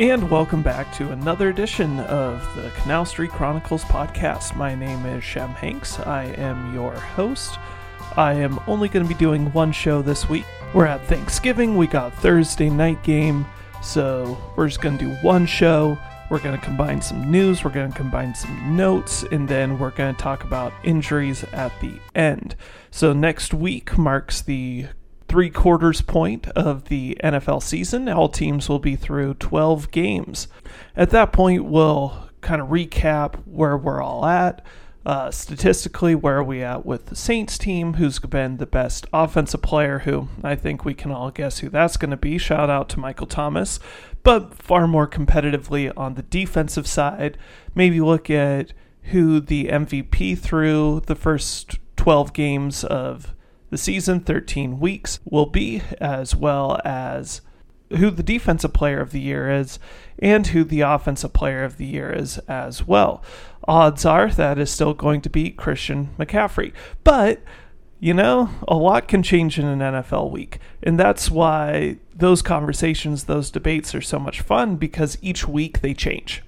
And welcome back to another edition of the Canal Street Chronicles podcast. My name is Shem Hanks. I am your host. I am only going to be doing one show this week. We're at Thanksgiving. We got Thursday night game. So we're just going to do one show. We're going to combine some news, we're going to combine some notes, and then we're going to talk about injuries at the end. So next week marks the three quarters point of the NFL season. All teams will be through 12 games. At that point, we'll kind of recap where we're all at. Uh, statistically, where are we at with the Saints team? Who's been the best offensive player? Who I think we can all guess who that's going to be. Shout out to Michael Thomas. But far more competitively on the defensive side, maybe look at who the MVP through the first 12 games of the season, 13 weeks, will be, as well as who the defensive player of the year is and who the offensive player of the year is as well. Odds are that is still going to be Christian McCaffrey. But, you know, a lot can change in an NFL week. And that's why those conversations, those debates are so much fun because each week they change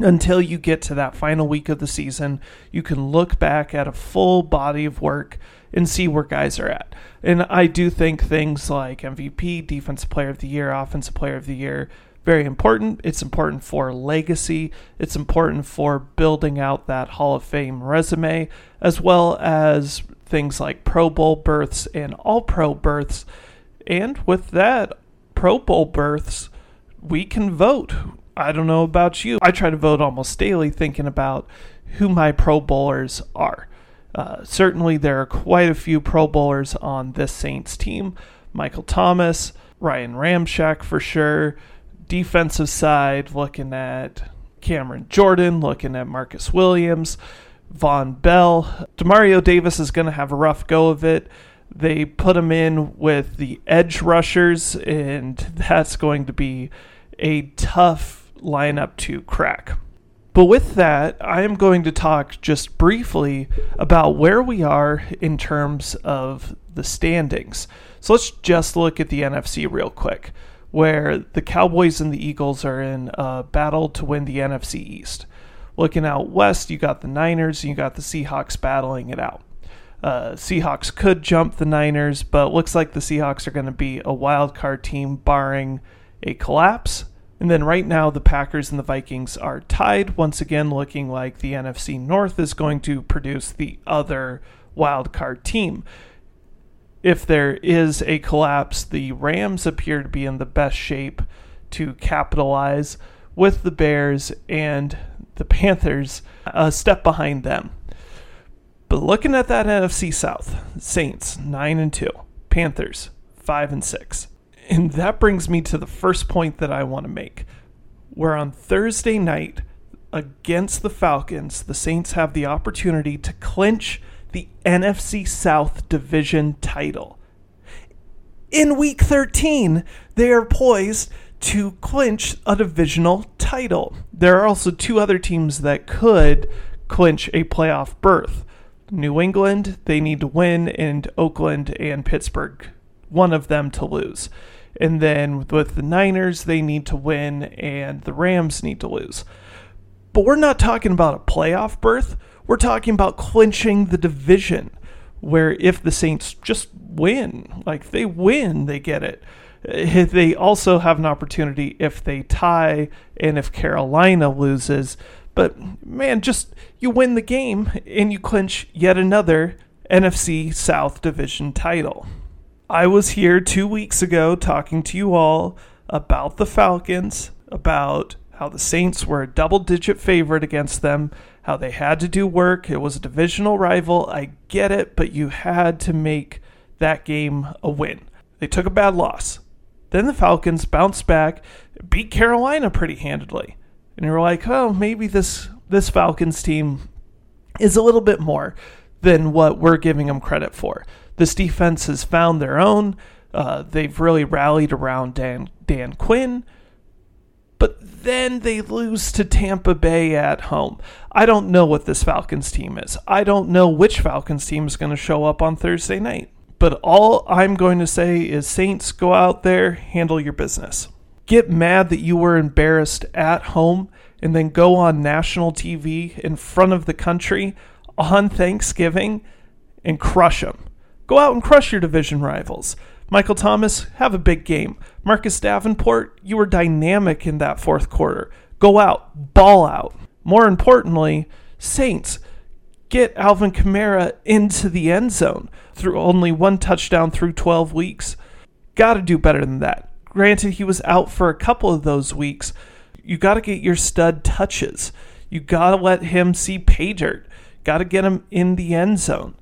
until you get to that final week of the season, you can look back at a full body of work and see where guys are at. And I do think things like MVP, Defensive Player of the Year, Offensive Player of the Year, very important. It's important for legacy. It's important for building out that Hall of Fame resume, as well as things like Pro Bowl berths and All Pro berths. And with that, Pro Bowl berths, we can vote I don't know about you. I try to vote almost daily thinking about who my Pro Bowlers are. Uh, certainly, there are quite a few Pro Bowlers on this Saints team. Michael Thomas, Ryan Ramczyk for sure. Defensive side, looking at Cameron Jordan, looking at Marcus Williams, Vonn Bell. Demario Davis is going to have a rough go of it. They put him in with the edge rushers, and that's going to be a tough lineup to crack. But with that, I am going to talk just briefly about where we are in terms of the standings. So let's just look at the NFC real quick, where the Cowboys and the Eagles are in a battle to win the NFC East. Looking out west, you got the Niners and you got the Seahawks battling it out. Uh, Seahawks could jump the Niners, but looks like the Seahawks are going to be a wild card team, barring a collapse. And then right now, the Packers and the Vikings are tied, once again, looking like the NFC North is going to produce the other wild card team. If there is a collapse, the Rams appear to be in the best shape to capitalize with the Bears and the Panthers a step behind them. But looking at that NFC South, Saints 9 and 2, Panthers 5 and 6. And that brings me to the first point that I want to make. Where on Thursday night against the Falcons, the Saints have the opportunity to clinch the NFC South division title. In week 13, they are poised to clinch a divisional title. There are also two other teams that could clinch a playoff berth. New England, they need to win, and Oakland and Pittsburgh, one of them to lose. And then with the Niners, they need to win, and the Rams need to lose. But we're not talking about a playoff berth. We're talking about clinching the division, where if the Saints just win, like they win, they get it. Eh, they also have an opportunity if they tie and if Carolina loses. But man, just you win the game and you clinch yet another NFC South Division title. I was here two weeks ago talking to you all about the Falcons, about how the Saints were a double digit favorite against them, how they had to do work. It was a divisional rival. I get it, but you had to make that game a win. They took a bad loss. Then the Falcons bounced back, beat Carolina pretty handedly. And you were like, oh, maybe this this Falcons team is a little bit more than what we're giving them credit for. This defense has found their own. Uh, they've really rallied around Dan Dan Quinn, but then they lose to Tampa Bay at home. I don't know what this Falcons team is. I don't know which Falcons team is going to show up on Thursday night. But all I'm going to say is Saints go out there, handle your business. get mad that you were embarrassed at home and then go on national TV in front of the country on Thanksgiving and crush them. Go out and crush your division rivals. Michael Thomas, have a big game. Marcus Davenport, you were dynamic in that fourth quarter. Go out, ball out. More importantly, Saints, get Alvin Kamara into the end zone through only one touchdown through 12 weeks. Got to do better than that. Granted, he was out for a couple of those weeks. You got to get your stud touches. You got to let him see pay dirt. Got to get him in the end zone.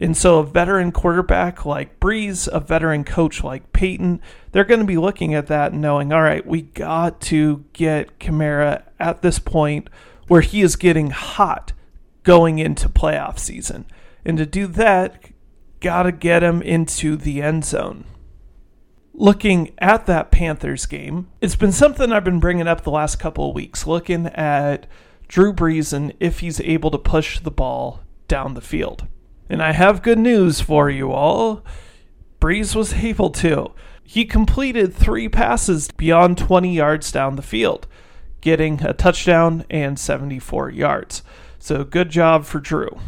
And so, a veteran quarterback like Brees, a veteran coach like Payton, they're going to be looking at that and knowing, all right, we got to get Kamara at this point where he is getting hot going into playoff season. And to do that, got to get him into the end zone. Looking at that Panthers game, it's been something I've been bringing up the last couple of weeks, looking at Drew Brees and if he's able to push the ball down the field. And I have good news for you all. Brees was able to. He completed three passes beyond 20 yards down the field, getting a touchdown and 74 yards. So good job for Drew.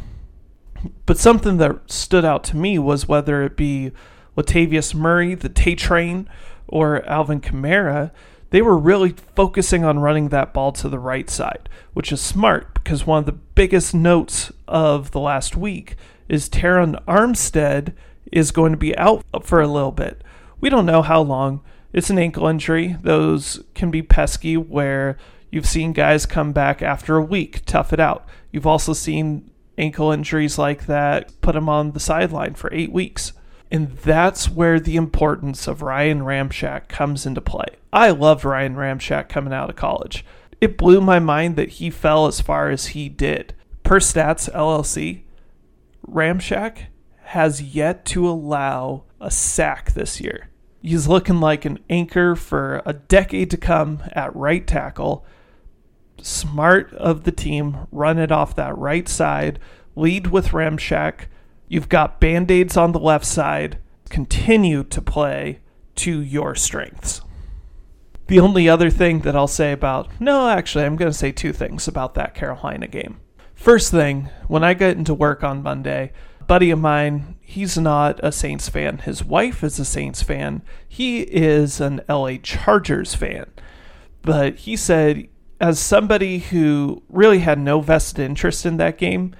But something that stood out to me was whether it be Latavius Murray, the Tay Train, or Alvin Kamara, they were really focusing on running that ball to the right side, which is smart because one of the biggest notes of the last week is Terron Armstead is going to be out for a little bit. We don't know how long. It's an ankle injury. Those can be pesky where you've seen guys come back after a week, tough it out. You've also seen ankle injuries like that put them on the sideline for eight weeks. And that's where the importance of Ryan Ramczyk comes into play. I loved Ryan Ramczyk coming out of college. It blew my mind that he fell as far as he did. Per Stats LLC, Ramczyk has yet to allow a sack this year. He's looking like an anchor for a decade to come at right tackle. Smart of the team, run it off that right side, lead with Ramczyk. You've got band aids on the left side. Continue to play to your strengths. The only other thing that I'll say about, no, actually, I'm going to say two things about that Carolina game. First thing, when I get into work on Monday, a buddy of mine, he's not a Saints fan. His wife is a Saints fan. He is an LA Chargers fan. But he said, as somebody who really had no vested interest in that game,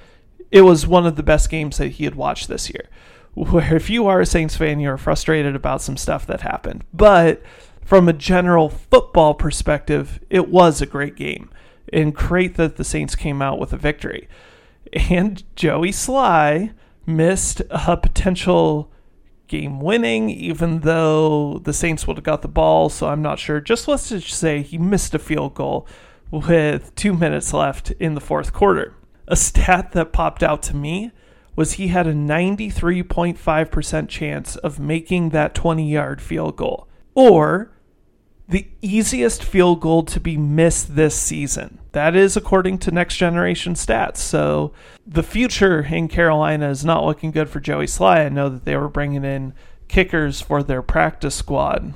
it was one of the best games that he had watched this year. Where if you are a Saints fan, you're frustrated about some stuff that happened. But from a general football perspective, it was a great game and great that the Saints came out with a victory. And Joey Slye missed a potential game winning, even though the Saints would have got the ball. So I'm not sure. Just let's just say he missed a field goal with two minutes left in the fourth quarter. A stat that popped out to me was he had a 93.5% chance of making that 20 yard field goal. Or the easiest field goal to be missed this season. That is according to next generation stats. So the future in Carolina is not looking good for Joey Slye. I know that they were bringing in kickers for their practice squad.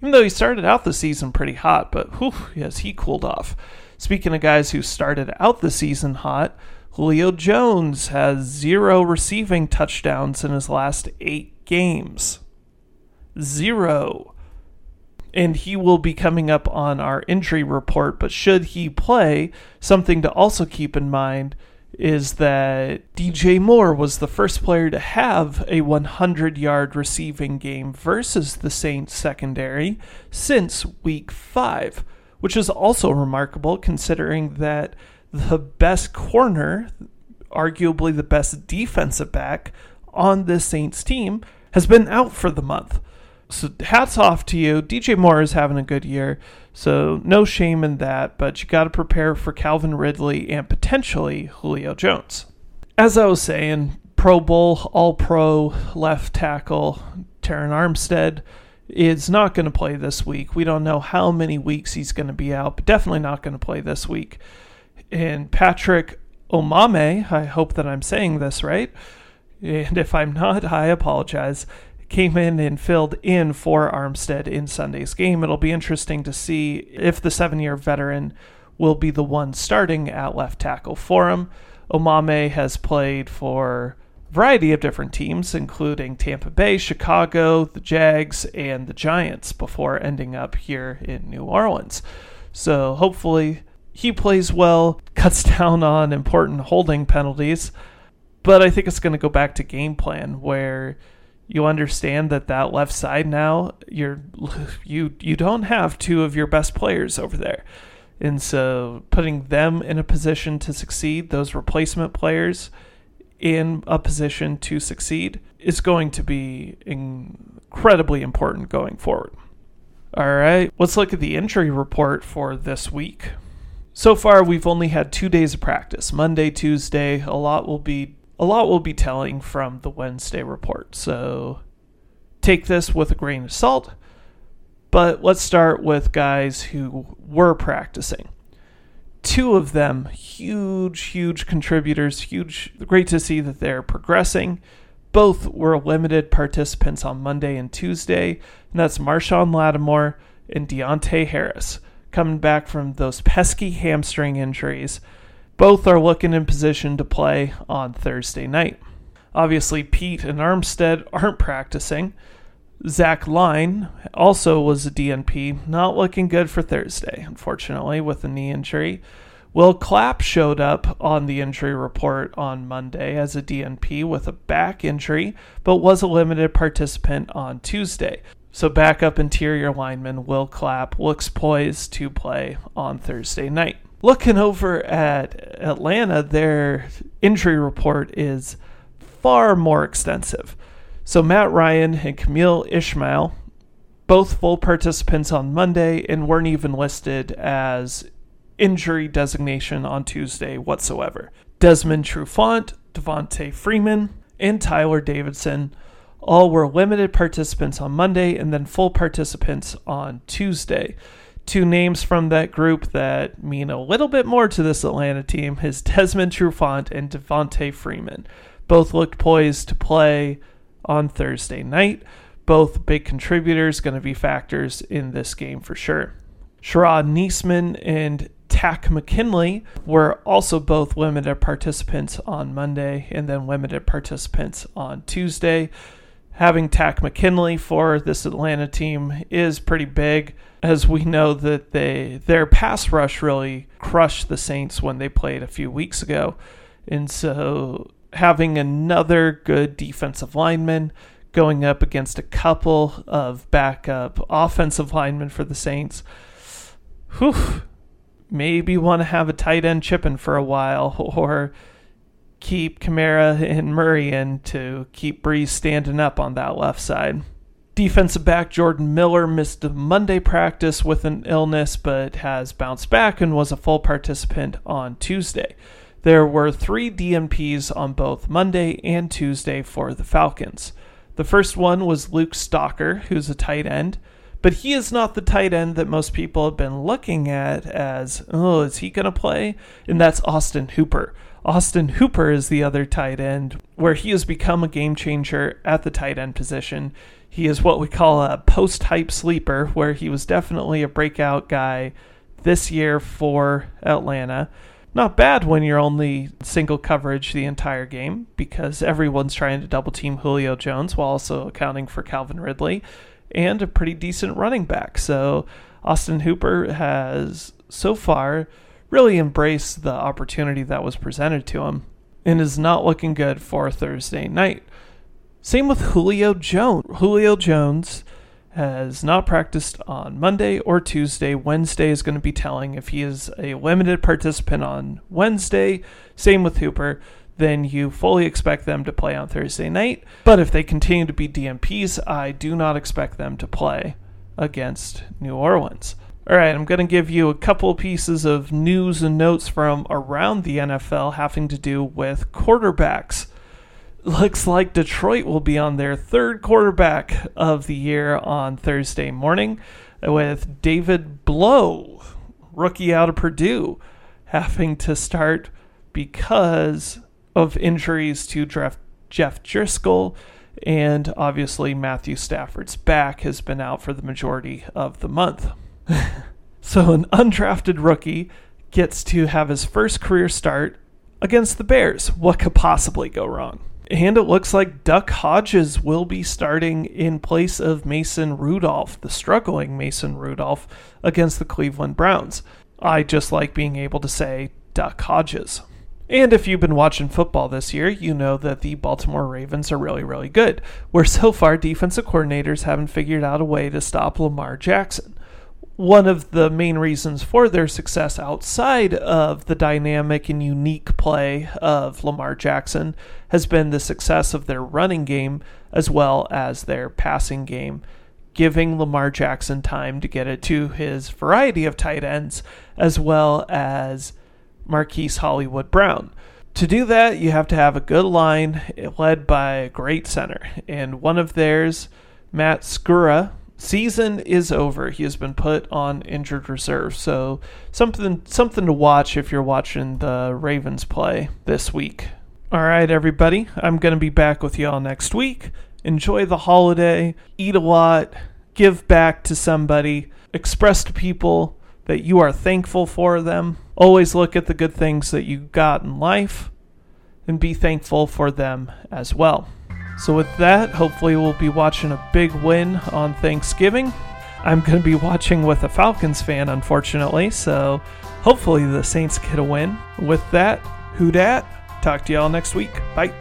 Even though he started out the season pretty hot, but whew, yes, he cooled off. Speaking of guys who started out the season hot, Julio Jones has zero receiving touchdowns in his last eight games. Zero and he will be coming up on our injury report. But should he play, something to also keep in mind is that DJ Moore was the first player to have a 100 yard receiving game versus the Saints secondary since week five, which is also remarkable considering that the best corner, arguably the best defensive back on this Saints team, has been out for the month so hats off to you. DJ Moore is having a good year, so no shame in that, but you got to prepare for Calvin Ridley and potentially Julio Jones. As I was saying, Pro Bowl, All Pro left tackle Terron Armstead is not going to play this week. We don't know how many weeks he's going to be out, but definitely not going to play this week. And Patrick Omameh, I hope that I'm saying this right, and if I'm not, I apologize came in and filled in for Armstead in Sunday's game. It'll be interesting to see if the seven year veteran will be the one starting at left tackle for him. Omameh has played for a variety of different teams, including Tampa Bay, Chicago, the Jags, and the Giants, before ending up here in New Orleans. So hopefully he plays well, cuts down on important holding penalties. But I think it's going to go back to game plan where you understand that that left side now you're you you don't have two of your best players over there. And so putting them in a position to succeed, those replacement players in a position to succeed is going to be incredibly important going forward. All right, let's look at the injury report for this week. So far, we've only had two days of practice Monday, Tuesday. A lot will be a lot will be telling from the Wednesday report. So take this with a grain of salt. But let's start with guys who were practicing. Two of them, huge, huge contributors, huge, great to see that they're progressing. Both were limited participants on Monday and Tuesday, and that's Marshon Lattimore and Deonte Harris, coming back from those pesky hamstring injuries. Both are looking in position to play on Thursday night. Obviously, Peat and Armstead aren't practicing, Zach Line also was a DNP, not looking good for Thursday, unfortunately, with a knee injury. Will Clapp showed up on the injury report on Monday as a DNP with a back injury, but was a limited participant on Tuesday. So, backup interior lineman Will Clapp looks poised to play on Thursday night. Looking over at Atlanta, their injury report is far more extensive. So Matt Ryan and Kemal Ishmael, both full participants on Monday and weren't even listed as injury designation on Tuesday whatsoever. Desmond Trufant, Devonta Freeman, and Tyeler Davison all were limited participants on Monday and then full participants on Tuesday. Two names from that group that mean a little bit more to this Atlanta team is Desmond Trufant and Devonta Freeman. Both looked poised to play on Thursday night. Both big contributors, going to be factors in this game for sure. Sherrod Neasman and Takk McKinley were also both limited participants on Monday and then limited participants on Tuesday. Having Takk McKinley for this Atlanta team is pretty big, as we know that they their pass rush really crushed the Saints when they played a few weeks ago. And so having another good defensive lineman going up against a couple of backup offensive linemen for the Saints. Whew. Maybe want to have a tight end chipping for a while or keep Kamara and Murray in to keep Brees standing up on that left side. Defensive back Jordan Miller missed the Monday practice with an illness but has bounced back and was a full participant on Tuesday. There were three DNPs on both Monday and Tuesday for the Falcons. The first one was Luke Stocker, who's a tight end, but he is not the tight end that most people have been looking at as, oh, is he going to play? And that's Austin Hooper. Austin Hooper is the other tight end, where he has become a game changer at the tight end position. He is what we call a post hype sleeper, where he was definitely a breakout guy this year for Atlanta not bad when you're only single coverage the entire game because everyone's trying to double team Julio Jones while also accounting for Calvin Ridley and a pretty decent running back. So Austin Hooper has so far really embrace the opportunity that was presented to him and is not looking good for Thursday night. Same with Julio Jones. Julio Jones has not practiced on Monday or Tuesday. Wednesday is going to be telling if he is a limited participant on Wednesday. Same with Hooper. Then you fully expect them to play on Thursday night. But if they continue to be DNPs, I do not expect them to play against New Orleans. All right, I'm going to give you a couple pieces of news and notes from around the NFL having to do with quarterbacks looks like Detroit will be on their third quarterback of the year on Thursday morning with David Blough, rookie out of Purdue, having to start because of injuries to Jeff, Driskel And obviously, Matthew Stafford's back has been out for the majority of the month. so, an undrafted rookie gets to have his first career start against the Bears. What could possibly go wrong? And it looks like Duck Hodges will be starting in place of Mason Rudolph, the struggling Mason Rudolph, against the Cleveland Browns. I just like being able to say Duck Hodges. And if you've been watching football this year, you know that the Baltimore Ravens are really, really good, where so far defensive coordinators haven't figured out a way to stop Lamar Jackson one of the main reasons for their success outside of the dynamic and unique play of Lamar Jackson has been the success of their running game as well as their passing game, giving Lamar Jackson time to get it to his variety of tight ends as well as Marquise Hollywood Brown. To do that, you have to have a good line led by a great center, and one of theirs, Matt Skura, season is over. He has been put on injured reserve. So something something to watch if you're watching the Ravens play this week. All right, everybody. I'm going to be back with y'all next week. Enjoy the holiday, eat a lot, give back to somebody, express to people that you are thankful for them. Always look at the good things that you got in life and be thankful for them as well. So, with that, hopefully, we'll be watching a big win on Thanksgiving. I'm going to be watching with a Falcons fan, unfortunately, so hopefully the Saints get a win. With that, who dat? Talk to y'all next week. Bye.